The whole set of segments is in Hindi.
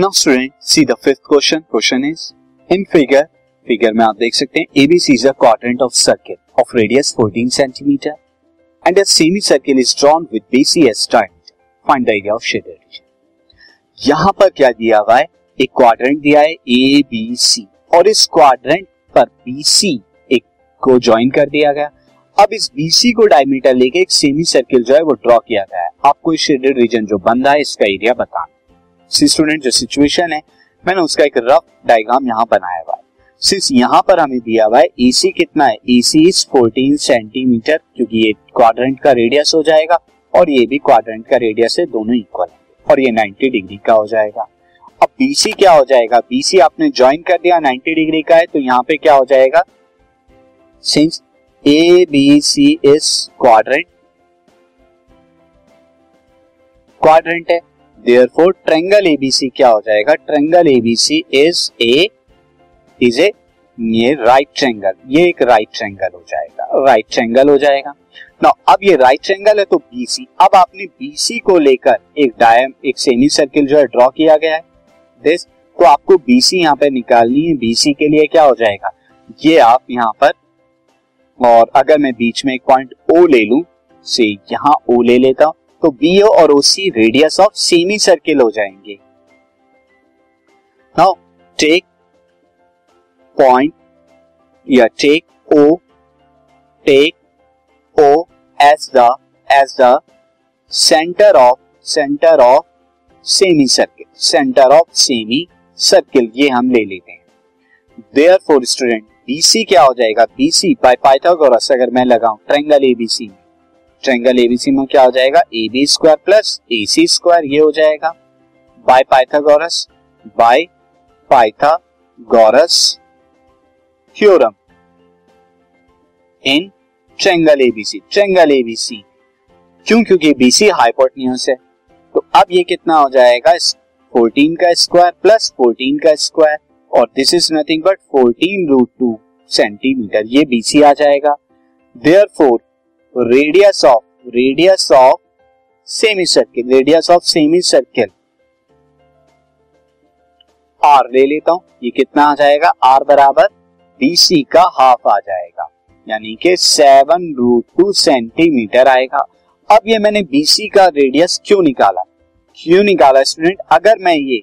Now student see the fifth question question is in figure figure में आप देख सकते हैं A B C is a quadrant of circle of radius 14 centimetre and a semicircle is drawn with B C as diameter find the area of shaded region यहाँ पर क्या दिया हुआ है? एक क्वाड्रेंट दिया है ए बी सी और इस क्वाड्रेंट पर बी सी एक को ज्वाइन कर दिया गया। अब इस बीसी को डायमीटर लेके एक सेमी सर्किल जो है वो ड्रॉ किया गया है। आपको इस शेडेड रीजन जो बन रहा है, इसका एरिया बताना। सी स्टूडेंट जो सिचुएशन है, मैंने उसका एक रफ डायग्राम यहाँ बनाया हुआ है। सिंस यहाँ पर हमें दिया हुआ है एसी कितना है? एसी इज़ 14 सेंटीमीटर क्योंकि ये क्वाड्रेंट का रेडियस हो जाएगा, और ये भी क्वाड्रेंट का रेडियस है, दोनों इक्वल है, और ये 90 डिग्री का हो जाएगा। अब बीसी क्या हो जाएगा? बीसी आपने ज्वाइन कर दिया 90 डिग्री का है तो यहाँ पे क्या हो जाएगा? Since A B C is quadrant quadrant है देयरफॉर ट्रायंगल एबीसी क्या हो जाएगा? Triangle ABC is a is a ये राइट ट्रायंगल ये एक राइट ट्रायंगल हो जाएगा। राइट ट्रायंगल हो जाएगा। ना अब ये राइट ट्रायंगल है तो बीसी अब आपने बीसी को लेकर एक डायम एक सेमी सर्किल जो है ड्रॉ किया गया है। दिस तो आपको बीसी यहाँ पे निकालनी है। बीसी के लिए क्या हो जाएगा? ये आप यहाँ पर, और अगर मैं बीच में एक पॉइंट ओ ले लू, से यहाँ ओ ले लेता हूँ। तो ओ और OC radius of semicircle हो जाएँगे। नाउ टेक पॉइंट या take O take O as the as the centre of centre of semicircle centre of semicircle ये हम ले लेते हैं। देयर फोर स्टूडेंट बीसी क्या हो जाएगा? बीसी बाय पाइथागोरस अगर मैं लगाऊँ ट्रायंगल एबीसी में। ट्रायंगल एबीसी में क्या हो जाएगा? A B square plus A C square ये हो जाएगा। By Pythagoras by Pythagoras theorem in triangle ABC triangle ABC क्यों? क्योंकि बीसी हाइपोटेन्यूज है। तो अब ये कितना हो जाएगा? 14 का स्क्वायर प्लस 14 का स्क्वायर और this is nothing but 14 root two centimetre ये बीसी आ जाएगा। There radius of radius of semicircle radius of semicircle R ले लेता हूँ, ये कितना आ जाएगा? आर बराबर बीसी का हाफ़ आ जाएगा। यानी कि सेवन रूट टू सेंटीमीटर आएगा। अब ये मैंने बीसी का रेडियस क्यों निकाला? क्यों निकाला स्टूडेंट अगर मैं ये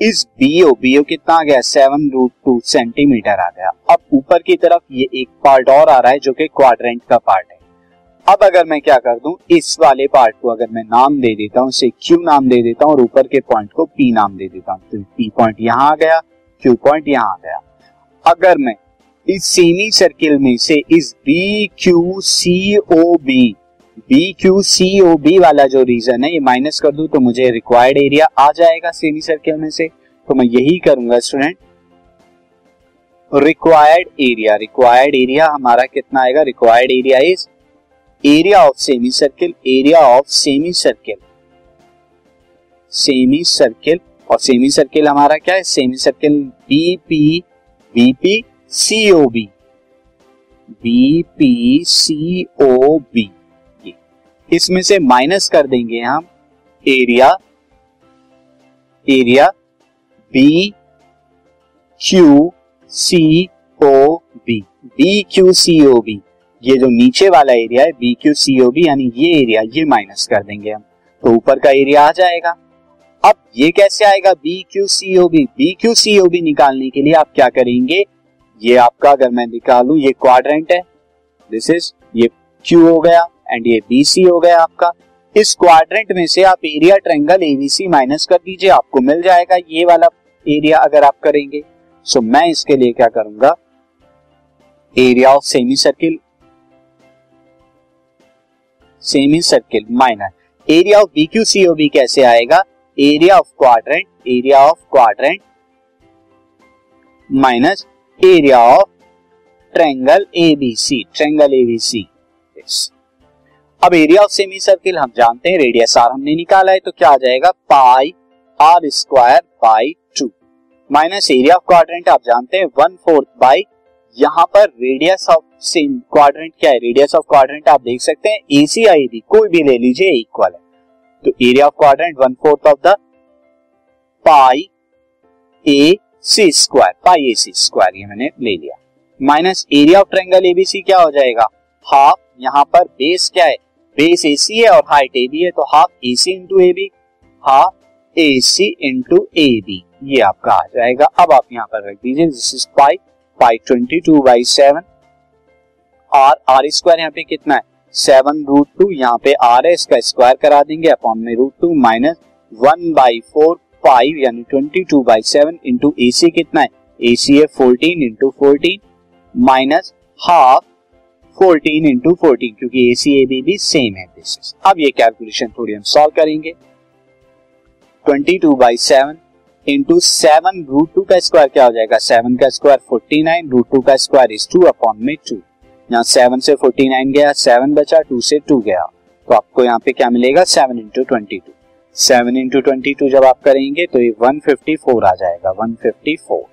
इस बीओ बीओ कितना आ गया? सेवन रूट टू सेंटीमीटर आ गया। अब ऊपर की तरफ़ ये एक पार्ट और आ रहा है, जो कि क्वाड्रेंट का पार्ट है। अब अगर मैं क्या कर दूँ, इस वाले पार्ट को अगर मैं नाम दे देता हूँ, इसे क्यू नाम दे देता हूँ, और ऊपर के पॉइंट को पी नाम दे देता हूँ। तो पी पॉइंट यहाँ आ गया क्यू पॉइंट यहाँ आ गया। अगर मैं इस सेमी सर्किल में से इस B Q C O B B Q C O B वाला जो रीजन है, ये माइनस कर दू तो मुझे रिक्वायर्ड एरिया आ जाएगा सेमी सर्किल में से। तो मैं यही करूँगा student required area required area हमारा कितना आएगा? Required area is area of semicircle area of semicircle semicircle और सेमी सर्किल हमारा क्या है? Semicircle BP C O B B P C O B इसमें से माइनस कर देंगे हम। Area area B Q C O B B Q C O B ये जो नीचे वाला एरिया है B Q C O B यानी ये एरिया ये माइनस कर देंगे हम। तो ऊपर का एरिया आ जाएगा। अब ये कैसे आएगा? B Q C O B B Q C O B निकालने के लिए आप क्या करेंगे? ये आपका अगर मैं निकालू ये क्वाड्रेंट है। दिस इज़ ये क्यू हो गया एंड ये बीसी हो गया आपका। इस क्वाड्रेंट में से आप एरिया ट्रायंगल एबीसी माइनस कर दीजिए आपको मिल जाएगा ये वाला एरिया अगर आप करेंगे। सो so, मैं इसके लिए क्या करूँगा? Area of semicircle semicircle minus area of B Q C O B कैसे आएगा? Area of quadrant area of quadrant minus area of triangle ABC triangle ABC अब एरिया ऑफ़ सेमी सर्किल हम जानते हैं रेडियस आर हमने निकाला है तो क्या आ जाएगा? Pi R square by two minus area of quadrant आप जानते हैं वन फोर्थ बाई यहाँ पर रेडियस ऑफ़ सेम क्वाड्रेंट क्या है? रेडियस ऑफ़ क्वाड्रेंट आप देख सकते हैं। एसी आई बी कोई भी ले लीजिए इक्वल है। तो area of quadrant one fourth of the pi A C square pi A C square ये मैंने ले लिया। Minus area of triangle ABC क्या हो जाएगा? हाफ़ यहाँ पर बेस क्या है? बेस ए सी है और हाइट ए बी है तो half A C into A B half A C into A B ये आपका आ जाएगा। अब आप यहाँ पर रख दीजिए this is pi pi twenty two by seven R R square यहाँ पे कितना है? सेवन रूट टू यहाँ पे आर है, इसका स्क्वायर करा देंगे अपॉन में root two minus one by four five यानी twenty two by seven into A C कितना है? ए सी है fourteen into fourteen minus half fourteen into fourteen क्योंकि ए सी ए बी भी सेम है दिस अब ये कैलकुलेशन थोड़ी हम सॉल्व करेंगे. Twenty two by seven into seven root two का स्क्वायर क्या हो जाएगा? सेवन का square forty nine root two का स्क्वायर इज़ टू अपॉन में टू यहाँ सेवन से फोर्टी नाइन गया सेवन बचा टू से टू गया। तो आपको यहाँ पे क्या मिलेगा? Seven into twenty two seven into twenty two जब आप करेंगे तो ये वन फिफ्टी फोर आ जाएगा वन फिफ्टी फोर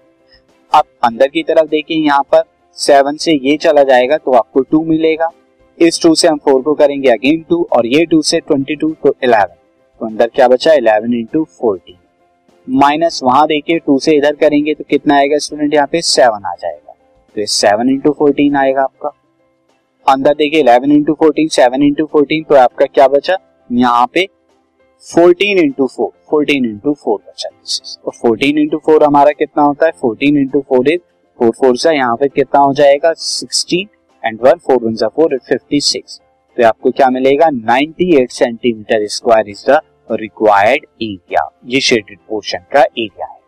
अब अंदर की तरफ़ देखिए यहाँ पर सेवन से ये चला जाएगा तो आपको टू मिलेगा। इस टू से हम फोर को करेंगे अगेन टू और ये टू से ट्वेंटी टू तो इलेवन तो अंदर क्या बचा? इलेवन इंटू फोर्टीन माइनस वहाँ देखिए टू से इधर करेंगे तो कितना आएगा स्टूडेंट? यहाँ पे सेवन आ जाएगा। तो ये सेवन इंटू फोर्टीन आएगा आपका। अंदर देखिए eleven into fourteen seven into fourteen तो आपका क्या बचा? यहाँ पे fourteen into four fourteen into four बचा। और फोर्टीन इंटू फोर हमारा कितना होता है? Fourteen into four is four four से, यहाँ पे कितना हो जाएगा? Sixteen and one four one सा फोर फिफ्टी सिक्स तो आपको क्या मिलेगा? Ninety eight centimetre square is the required area ये शेडेड पोर्शन का एरिया है।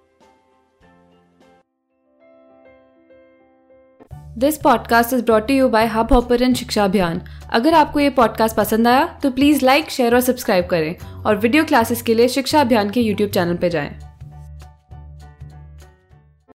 This podcast is brought you by Hubhopper शिक्षा अभियान अगर आपको ये पॉडकास्ट पसंद आया तो प्लीज़ लाइक शेयर और सब्सक्राइब करें। और वीडियो क्लासेस के लिए शिक्षा अभियान के यूट्यूब चैनल पर जाएँ।